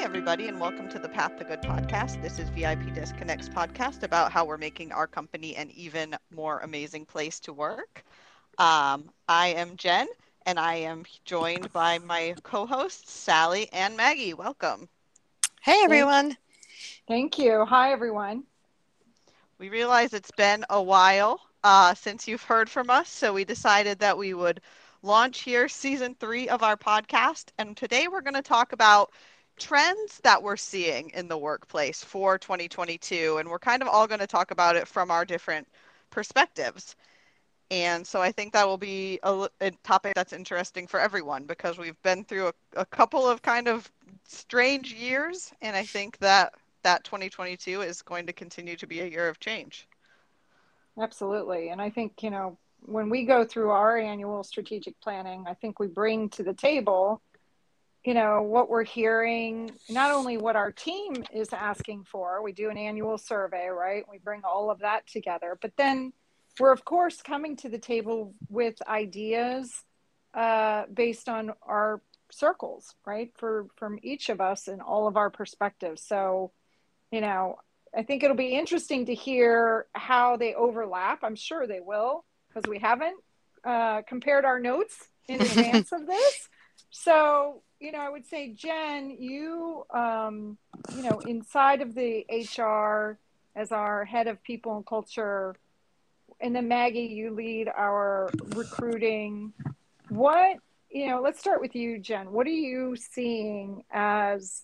everybody, and welcome to the Path to Good podcast. This is VIPdesk Connect's podcast about how we're making our company an even more amazing place to work. Um, I am Jen, and I am joined by my co-hosts Sally and Maggie. Welcome. Hey everyone. Thank you. Hi everyone. We realize it's been a while uh, since you've heard from us, so we decided that we would launch here season three of our podcast. And today we're going to talk about trends that we're seeing in the workplace for 2022. And we're kind of all going to talk about it from our different perspectives. And so I think that will be a, a topic that's interesting for everyone because we've been through a, a couple of kind of strange years. And I think that that 2022 is going to continue to be a year of change. Absolutely. And I think, you know, when we go through our annual strategic planning, I think we bring to the table you know what we're hearing not only what our team is asking for we do an annual survey right? We bring all of that together but then we're of course coming to the table with ideas uh, based on our circles right? For from each of us and all of our perspectives. So you know i think it'll be interesting to hear how they overlap. I'm sure they will because we haven't uh, compared our notes in advance of this. So you know, I would say, Jen, you, um, you know, inside of the HR as our head of people and culture, and then Maggie, you lead our recruiting. What, you know, let's start with you, Jen. What are you seeing as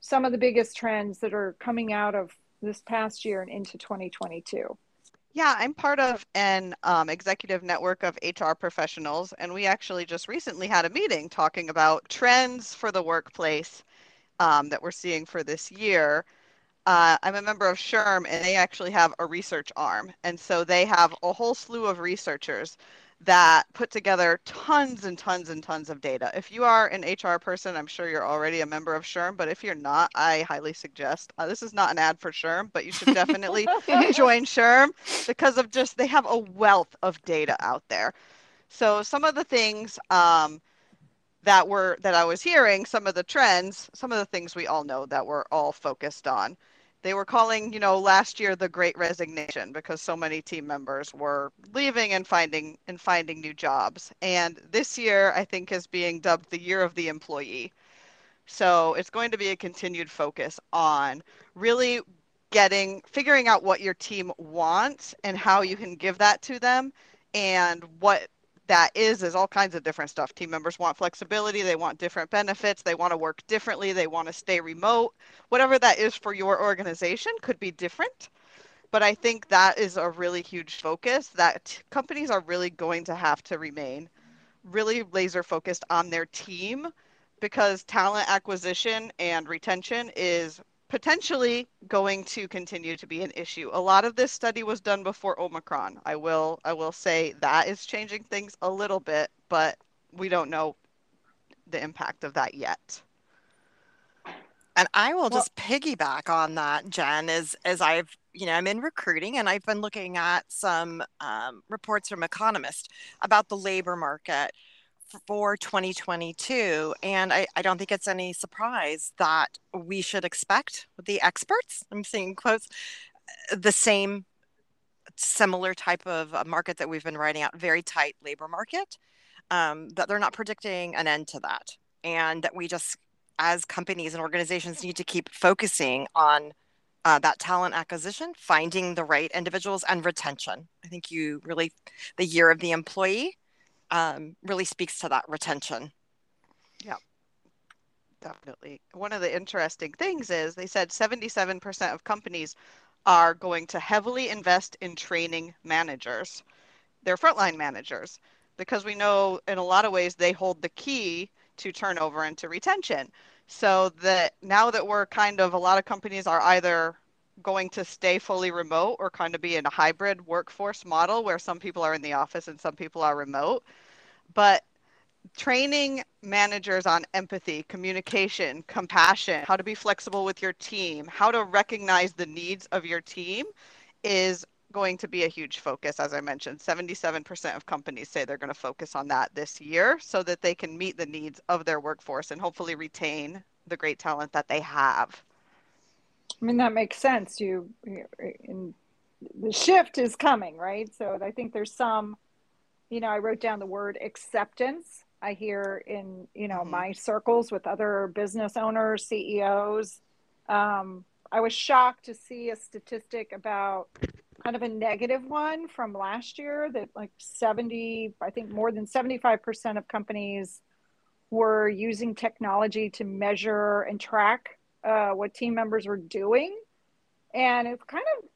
some of the biggest trends that are coming out of this past year and into 2022? Yeah, I'm part of an um, executive network of HR professionals, and we actually just recently had a meeting talking about trends for the workplace um, that we're seeing for this year. Uh, I'm a member of SHRM, and they actually have a research arm. And so they have a whole slew of researchers that put together tons and tons and tons of data. If you are an HR person, I'm sure you're already a member of SHRM, but if you're not, I highly suggest uh, this is not an ad for SHRM, but you should definitely join SHRM because of just they have a wealth of data out there. So some of the things um, that were that I was hearing, some of the trends, some of the things we all know that we're all focused on they were calling, you know, last year the great resignation because so many team members were leaving and finding and finding new jobs. And this year I think is being dubbed the year of the employee. So it's going to be a continued focus on really getting figuring out what your team wants and how you can give that to them and what that is is all kinds of different stuff. Team members want flexibility, they want different benefits, they want to work differently, they want to stay remote. Whatever that is for your organization could be different. But I think that is a really huge focus that companies are really going to have to remain really laser focused on their team because talent acquisition and retention is potentially going to continue to be an issue. A lot of this study was done before Omicron. I will I will say that is changing things a little bit, but we don't know the impact of that yet. And I will well, just piggyback on that, Jen, as as I've you know I'm in recruiting and I've been looking at some um, reports from Economist about the labor market for 2022. And I, I don't think it's any surprise that we should expect the experts, I'm seeing quotes, the same similar type of uh, market that we've been writing out, very tight labor market, um, that they're not predicting an end to that. And that we just, as companies and organizations, need to keep focusing on uh, that talent acquisition, finding the right individuals, and retention. I think you really, the year of the employee um, really speaks to that retention. Yeah, definitely. One of the interesting things is they said 77% of companies are going to heavily invest in training managers, their frontline managers, because we know in a lot of ways they hold the key to turnover and to retention. So that now that we're kind of a lot of companies are either going to stay fully remote or kind of be in a hybrid workforce model where some people are in the office and some people are remote. But training managers on empathy, communication, compassion, how to be flexible with your team, how to recognize the needs of your team is going to be a huge focus. As I mentioned, 77% of companies say they're going to focus on that this year so that they can meet the needs of their workforce and hopefully retain the great talent that they have. I mean, that makes sense. You, in, the shift is coming, right? So I think there's some, you know, I wrote down the word acceptance. I hear in, you know, mm-hmm. my circles with other business owners, CEOs. Um, I was shocked to see a statistic about kind of a negative one from last year that like 70, I think more than 75% of companies were using technology to measure and track uh, what team members were doing. And it's kind of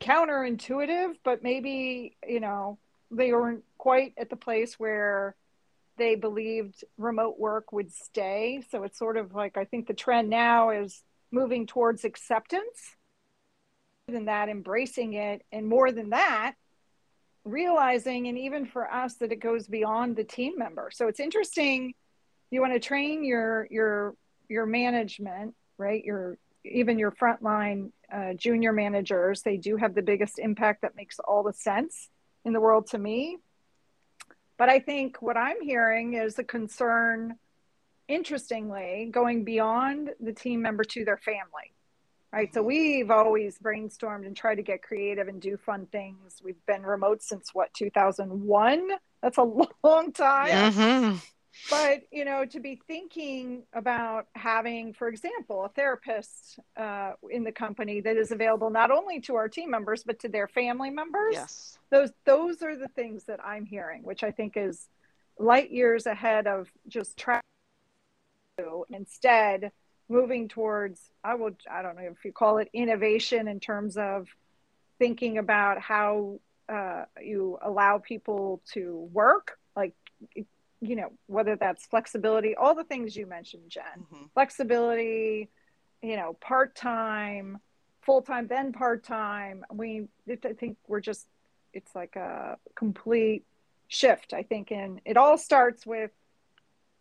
counterintuitive, but maybe, you know, they weren't quite at the place where they believed remote work would stay. So it's sort of like I think the trend now is moving towards acceptance than that, embracing it, and more than that, realizing, and even for us, that it goes beyond the team member. So it's interesting. You want to train your your your management, right? Your even your frontline uh, junior managers. They do have the biggest impact. That makes all the sense in the world to me. But I think what I'm hearing is a concern, interestingly, going beyond the team member to their family right? So we've always brainstormed and tried to get creative and do fun things. We've been remote since what 2001. That's a long time. Mm-hmm. But you know, to be thinking about having, for example, a therapist uh, in the company that is available not only to our team members but to their family members. Yes, those those are the things that I'm hearing, which I think is light years ahead of just trying. Instead, moving towards i would i don't know if you call it innovation in terms of thinking about how uh, you allow people to work like you know whether that's flexibility all the things you mentioned jen mm-hmm. flexibility you know part-time full-time then part-time we i think we're just it's like a complete shift i think and it all starts with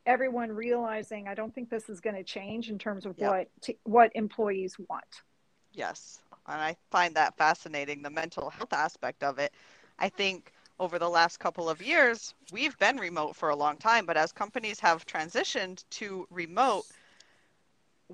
everyone realizing I don't think this is going to change in terms of yep. what t- what employees want. Yes, and I find that fascinating the mental health aspect of it. I think over the last couple of years, we've been remote for a long time, but as companies have transitioned to remote,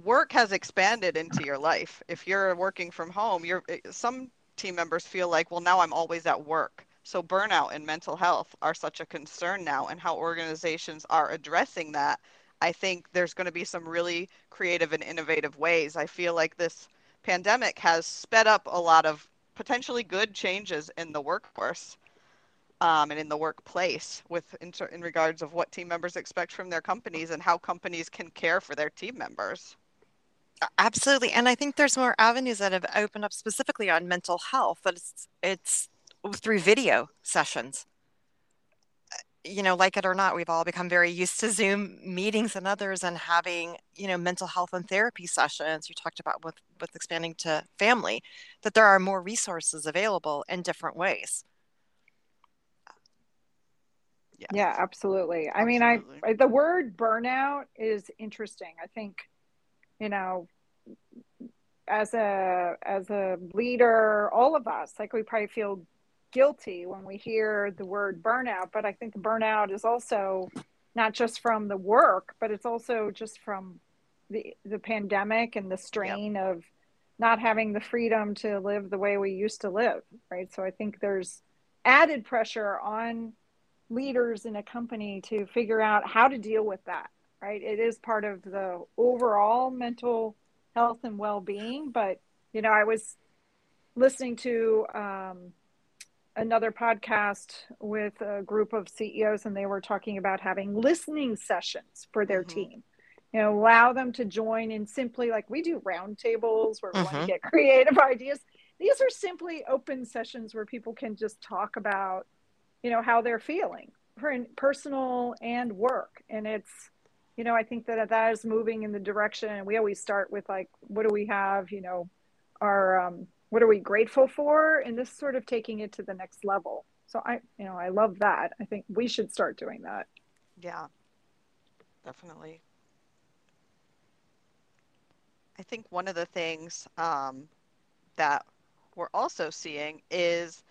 work has expanded into your life. If you're working from home, you're eh, some team members feel like, well, now I'm always at work. So burnout and mental health are such a concern now, and how organizations are addressing that. I think there's going to be some really creative and innovative ways. I feel like this pandemic has sped up a lot of potentially good changes in the workforce um, and in the workplace with in, in regards of what team members expect from their companies and how companies can care for their team members. Absolutely, and I think there's more avenues that have opened up specifically on mental health. But it's it's through video sessions. You know, like it or not, we've all become very used to Zoom meetings and others and having, you know, mental health and therapy sessions. You talked about with, with expanding to family, that there are more resources available in different ways. Yeah, yeah absolutely. I mean, I, I the word burnout is interesting. I think, you know, as a as a leader, all of us, like we probably feel guilty when we hear the word burnout, but I think the burnout is also not just from the work, but it's also just from the the pandemic and the strain yep. of not having the freedom to live the way we used to live, right? So I think there's added pressure on leaders in a company to figure out how to deal with that, right? It is part of the overall mental health and well-being, but you know, I was listening to um, another podcast with a group of CEOs, and they were talking about having listening sessions for their mm-hmm. team. You know, allow them to join in simply like we do roundtables where we mm-hmm. want to get creative ideas. These are simply open sessions where people can just talk about, you know, how they're feeling personal and work. And it's, you know, I think that that is moving in the direction. And we always start with like, what do we have? You know, our um, what are we grateful for and this sort of taking it to the next level so i you know i love that i think we should start doing that yeah definitely i think one of the things um, that we're also seeing is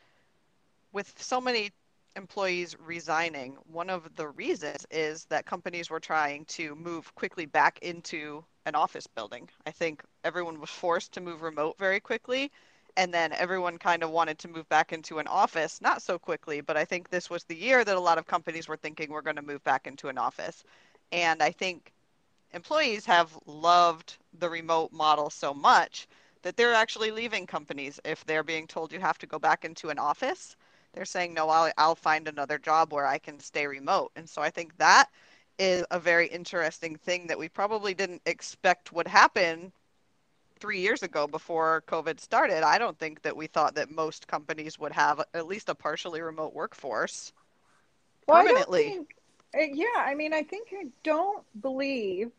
with so many employees resigning, one of the reasons is that companies were trying to move quickly back into an office building. I think everyone was forced to move remote very quickly. And then everyone kind of wanted to move back into an office, not so quickly, but I think this was the year that a lot of companies were thinking we're going to move back into an office. And I think employees have loved the remote model so much that they're actually leaving companies if they're being told you have to go back into an office. They're saying, no, I'll, I'll find another job where I can stay remote. And so I think that is a very interesting thing that we probably didn't expect would happen three years ago before COVID started. I don't think that we thought that most companies would have at least a partially remote workforce well, permanently. I think, uh, yeah, I mean, I think I don't believe,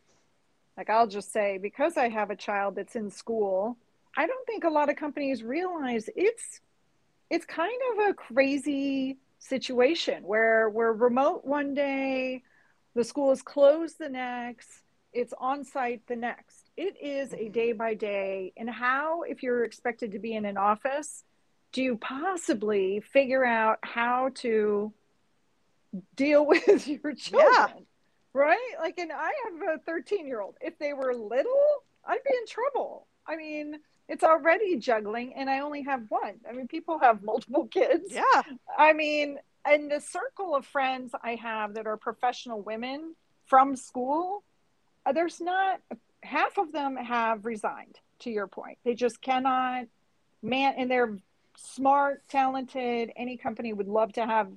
like I'll just say, because I have a child that's in school, I don't think a lot of companies realize it's it's kind of a crazy situation where we're remote one day, the school is closed the next, it's on site the next. It is a mm-hmm. day by day. And how, if you're expected to be in an office, do you possibly figure out how to deal with your children? Yeah. Right? Like, and I have a 13 year old. If they were little, I'd be in trouble. I mean, it's already juggling and I only have one. I mean, people have multiple kids. Yeah. I mean, and the circle of friends I have that are professional women from school, uh, there's not half of them have resigned to your point. They just cannot man and they're smart, talented. Any company would love to have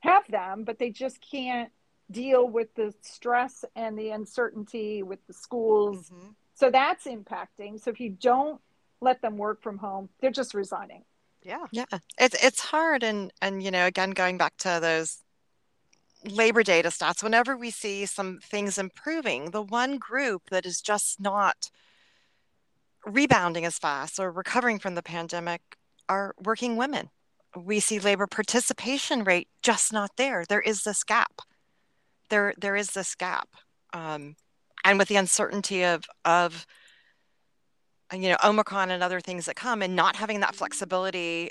have them, but they just can't deal with the stress and the uncertainty with the schools. Mm-hmm. So that's impacting. So if you don't let them work from home. They're just resigning. Yeah. Yeah. It's it's hard and and you know, again going back to those labor data stats, whenever we see some things improving, the one group that is just not rebounding as fast or recovering from the pandemic are working women. We see labor participation rate just not there. There is this gap. There there is this gap. Um, and with the uncertainty of of you know omicron and other things that come and not having that flexibility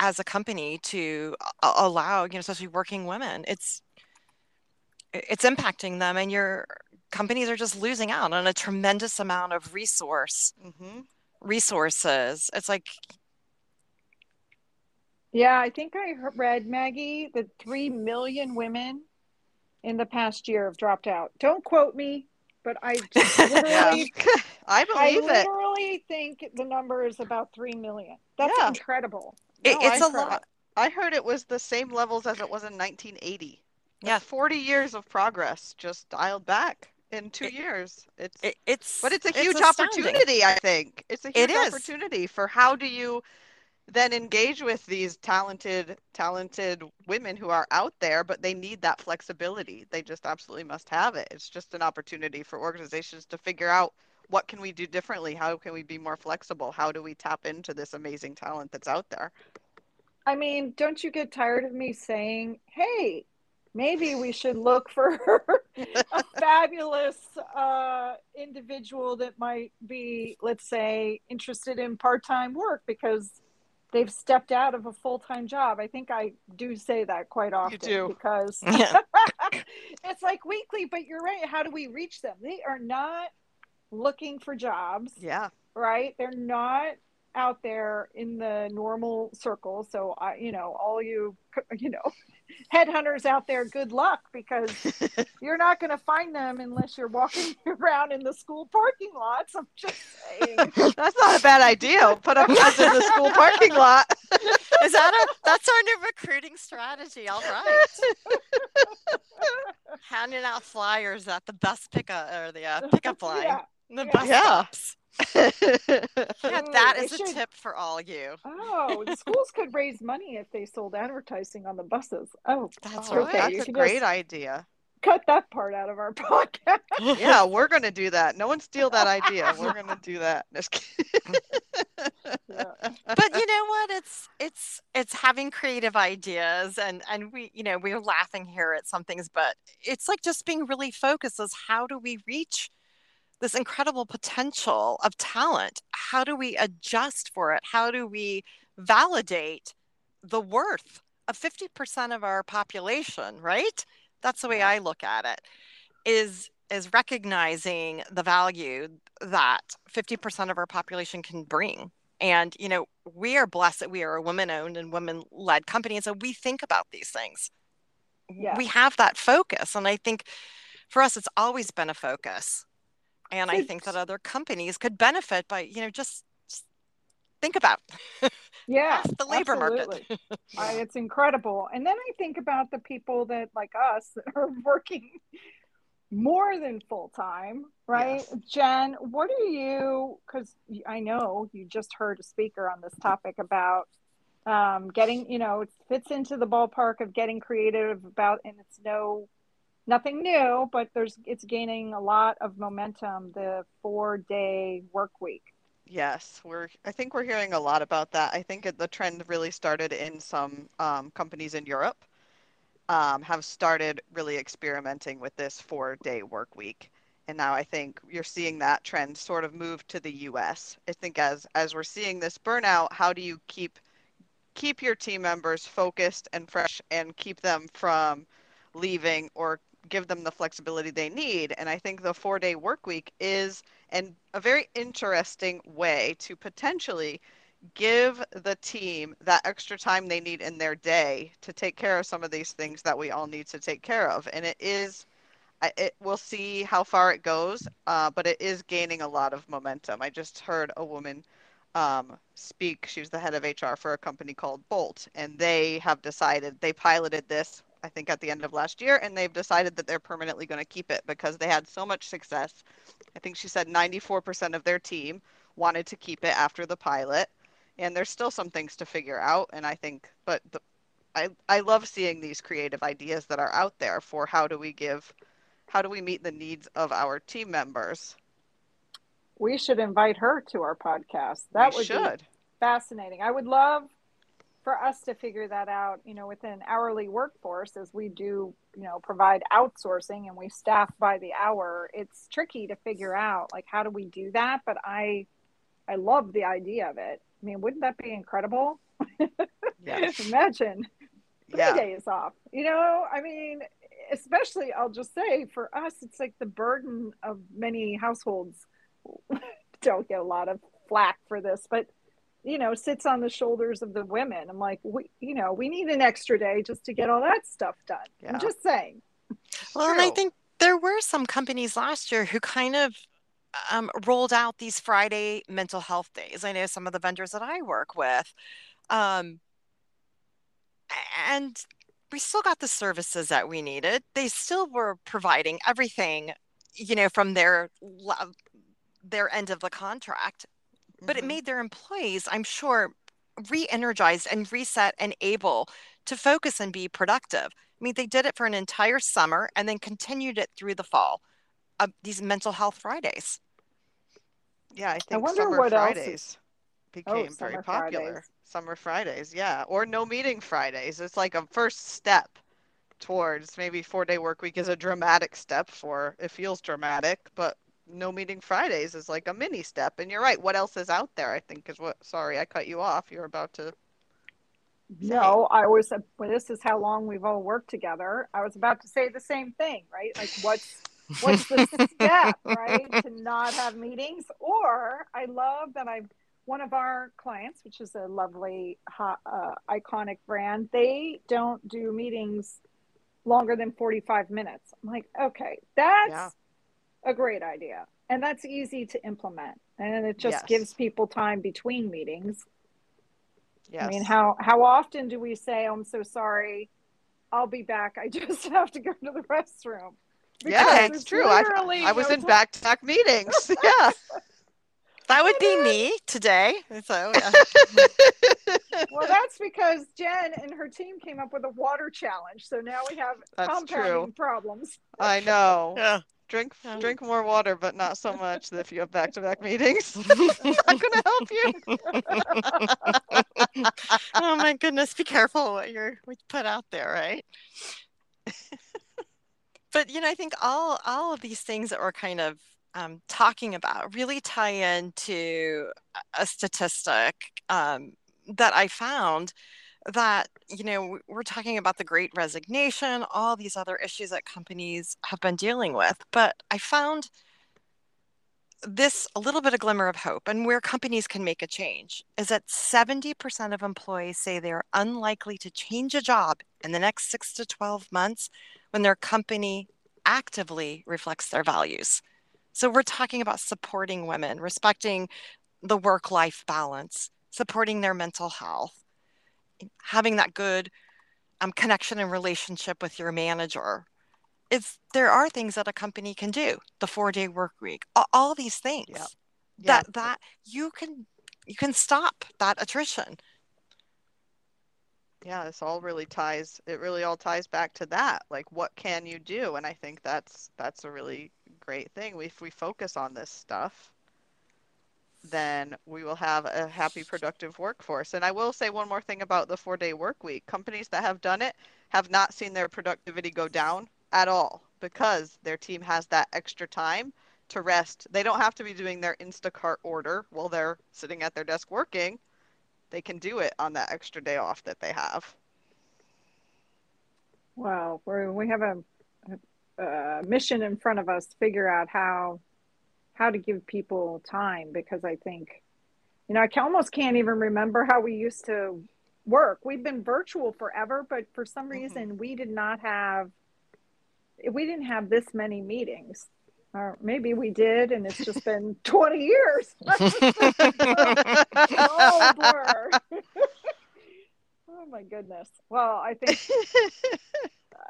as a company to allow you know especially working women it's it's impacting them and your companies are just losing out on a tremendous amount of resource mm-hmm. resources. It's like yeah i think i read maggie that 3 million women in the past year have dropped out. Don't quote me but I literally, I believe it. I literally it. think the number is about three million. That's yeah. incredible. It, no, it's I a lot. I heard it was the same levels as it was in 1980. Yeah, 40 years of progress just dialed back in two it, years. It's it, it's but it's a huge opportunity. I think it's a huge opportunity for how do you then engage with these talented talented women who are out there but they need that flexibility they just absolutely must have it it's just an opportunity for organizations to figure out what can we do differently how can we be more flexible how do we tap into this amazing talent that's out there i mean don't you get tired of me saying hey maybe we should look for a fabulous uh, individual that might be let's say interested in part-time work because they've stepped out of a full-time job. I think I do say that quite often because it's like weekly, but you're right. How do we reach them? They are not looking for jobs. Yeah. Right? They're not out there in the normal circle. So I, you know, all you, you know, headhunters out there, good luck because you're not going to find them unless you're walking around in the school parking lots. I'm just saying. That's not a bad idea. Put up ads in the school parking lot. Is that a that's our new recruiting strategy? All right. Handing out flyers at the bus pickup or the uh, pickup line. Yeah. The yeah. bus yeah. stops yeah, that is a should... tip for all you. Oh, schools could raise money if they sold advertising on the buses. Oh, that's right. Okay. That's a great idea. Cut that part out of our podcast. yeah, we're gonna do that. No one steal that idea. We're gonna do that. yeah. But you know what? It's it's it's having creative ideas and and we you know we're laughing here at some things, but it's like just being really focused as how do we reach this incredible potential of talent. How do we adjust for it? How do we validate the worth of 50% of our population, right? That's the way I look at it. Is is recognizing the value that 50% of our population can bring. And you know, we are blessed that we are a women-owned and women-led company, and so we think about these things. Yeah. We have that focus, and I think for us, it's always been a focus. And I think that other companies could benefit by, you know, just think about yeah the labor absolutely. market it's incredible and then i think about the people that like us that are working more than full time right yes. jen what are you because i know you just heard a speaker on this topic about um, getting you know it fits into the ballpark of getting creative about and it's no nothing new but there's it's gaining a lot of momentum the four day work week Yes, we're. I think we're hearing a lot about that. I think the trend really started in some um, companies in Europe. Um, have started really experimenting with this four-day work week, and now I think you're seeing that trend sort of move to the U.S. I think as as we're seeing this burnout, how do you keep keep your team members focused and fresh and keep them from leaving or give them the flexibility they need? And I think the four-day work week is and a very interesting way to potentially give the team that extra time they need in their day to take care of some of these things that we all need to take care of. And it is, it, we'll see how far it goes, uh, but it is gaining a lot of momentum. I just heard a woman um, speak. She was the head of HR for a company called Bolt, and they have decided they piloted this. I think at the end of last year, and they've decided that they're permanently going to keep it because they had so much success I think she said 94% of their team wanted to keep it after the pilot. And there's still some things to figure out. And I think, but the, I, I love seeing these creative ideas that are out there for how do we give, how do we meet the needs of our team members? We should invite her to our podcast. That we would should. be fascinating. I would love for us to figure that out, you know, within an hourly workforce as we do, you know, provide outsourcing and we staff by the hour, it's tricky to figure out like how do we do that? But I I love the idea of it. I mean, wouldn't that be incredible? Yes. Imagine three yeah. days off. You know, I mean, especially I'll just say for us, it's like the burden of many households don't get a lot of flack for this, but you know sits on the shoulders of the women. I'm like we you know we need an extra day just to get all that stuff done. Yeah. i'm just saying. Well and i think there were some companies last year who kind of um, rolled out these friday mental health days. I know some of the vendors that i work with um, and we still got the services that we needed. They still were providing everything you know from their their end of the contract but mm-hmm. it made their employees, I'm sure, re energized and reset and able to focus and be productive. I mean, they did it for an entire summer and then continued it through the fall. Uh, these mental health Fridays. Yeah, I think I wonder summer what Fridays else became oh, very popular. Fridays. Summer Fridays, yeah, or no meeting Fridays. It's like a first step towards maybe four day work week is a dramatic step for it feels dramatic, but no meeting Fridays is like a mini step. And you're right. What else is out there? I think is what. Sorry, I cut you off. You're about to. Say. No, I was. Well, this is how long we've all worked together. I was about to say the same thing, right? Like, what's what's the step, right, to not have meetings? Or I love that I've one of our clients, which is a lovely, hot, uh, iconic brand. They don't do meetings longer than 45 minutes. I'm like, okay, that's yeah a great idea. And that's easy to implement. And it just yes. gives people time between meetings. Yes. I mean, how how often do we say, oh, "I'm so sorry, I'll be back. I just have to go to the restroom." Because yeah, it's true. I, I was no in back-to-back meetings. yeah. That would be me today. So, yeah. well, that's because Jen and her team came up with a water challenge. So now we have that's compounding true. problems. I know. Yeah drink drink more water, but not so much that if you have back to back meetings. I'm gonna help you. oh my goodness, be careful what you're what you put out there, right? but you know, I think all all of these things that we're kind of um, talking about really tie into a statistic um, that I found that, you know, we're talking about the great resignation, all these other issues that companies have been dealing with. But I found this a little bit of glimmer of hope and where companies can make a change is that 70% of employees say they're unlikely to change a job in the next 6 to 12 months when their company actively reflects their values. So we're talking about supporting women, respecting the work life balance, supporting their mental health, having that good um, connection and relationship with your manager. It's there are things that a company can do. The four day work week, all, all these things Yeah. that that you can you can stop that attrition. Yeah, this all really ties, it really all ties back to that. Like, what can you do? And I think that's that's a really great thing. We- If we focus on this stuff, then we will have a happy, productive workforce. And I will say one more thing about the four-day work week. Companies that have done it have not seen their productivity go down at all because their team has that extra time to rest. They don't have to be doing their Instacart order while they're sitting at their desk working. They can do it on that extra day off that they have. We're, we have a, a mission in front of us to figure out how how to give people time because I think, you know, I can, almost can't even remember how we used to work. We've been virtual forever, but for some mm-hmm. reason we did not have we didn't have this many meetings. Or maybe we did, and it's just been 20 years. oh, blur. oh my goodness. Well, I think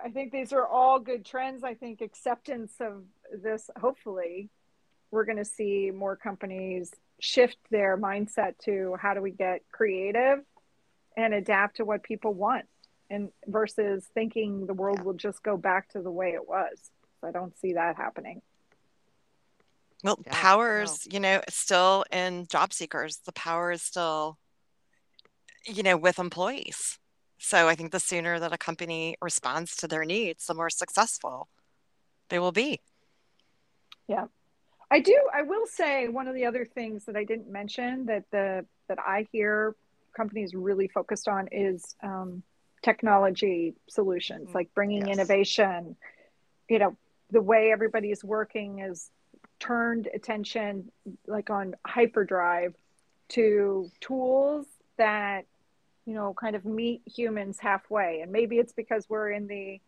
I think these are all good trends. I think acceptance of this, hopefully, we're going to see more companies shift their mindset to how do we get creative and adapt to what people want and versus thinking the world will just go back to the way it was. So I don't see that happening. Well, Yeah, powers, you know, still in job seekers. The power is still, you know, with employees. So I think the sooner that a company responds to their needs, the more successful they will be. I do. I will say one of the other things that I didn't mention that the that I hear companies really focused on is um, technology solutions, Mhm. like bringing Yes. innovation. You know, the way everybody is working is turned attention like on hyperdrive to tools that you know kind of meet humans halfway and maybe it's because we're in the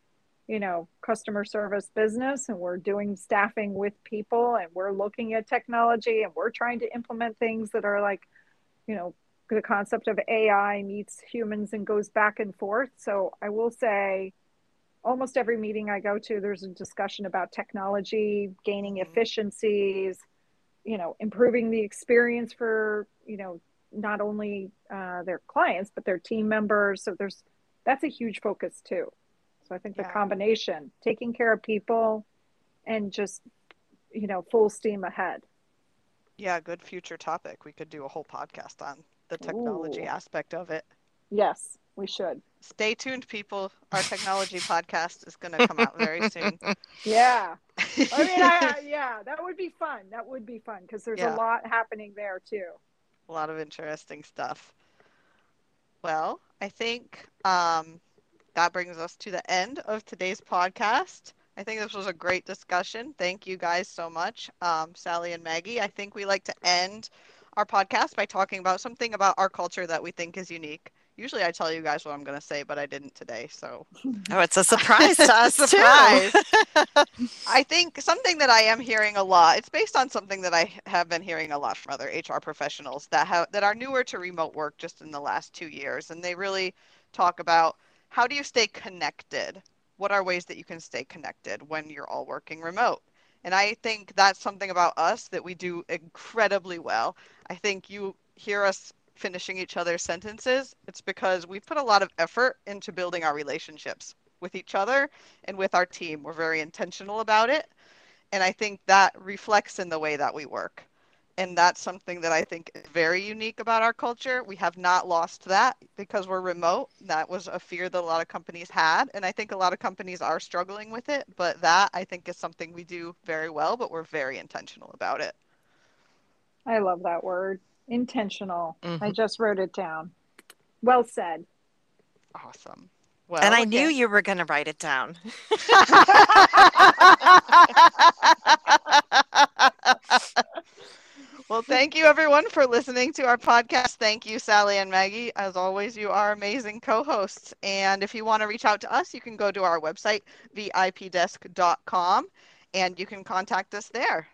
you know customer service business and we're doing staffing with people and we're looking at technology and we're trying to implement things that are like you know the concept of ai meets humans and goes back and forth. So i will say almost every meeting i go to there's a discussion about technology gaining Mhm. efficiencies you know improving the experience for you know not only uh, their clients but their team members. So there's that's a huge focus too so i think the combination taking care of people and just you know full steam ahead Yeah, good future topic. We could do a whole podcast on the technology Ooh. aspect of it. yes we should Stay tuned, people. Our technology podcast is going to come out very soon. yeah i mean I, I, yeah that would be fun that would be fun because there's Yeah. a lot happening there too a lot of interesting stuff. Well, I think um, that brings us to the end of today's podcast. I think this was a great discussion. Thank you guys so much, um, Sally and Maggie. I think we like to end our podcast by talking about something about our culture that we think is unique. Usually I tell you guys what I'm going to say, but I didn't today. So Oh, it's a surprise to us too. Surprise. I think something that I am hearing a lot, it's based on something that I have been hearing a lot from other HR professionals that have that are newer to remote work just in the last 2 years and they really talk about how do you stay connected? What are ways that you can stay connected when you're all working remote? And I think that's something about us that we do incredibly well. I think you hear us finishing each other's sentences. It's because we put a lot of effort into building our relationships with each other and with our team. We're very intentional about it. And I think that reflects in the way that we work. And that's something that I think is very unique about our culture. We have not lost that because we're remote. That was a fear that a lot of companies had. And I think a lot of companies are struggling with it. But that I think is something we do very well, but we're very intentional about it. i love that word intentional i Mhm. just wrote it down well said Awesome. Well, and I knew you were going to write it down. well, thank you everyone for listening to our podcast. Thank you, Sally and Maggie. As always, you are amazing co hosts. And if you want to reach out to us, you can go to our website, vipdesk.com, and you can contact us there.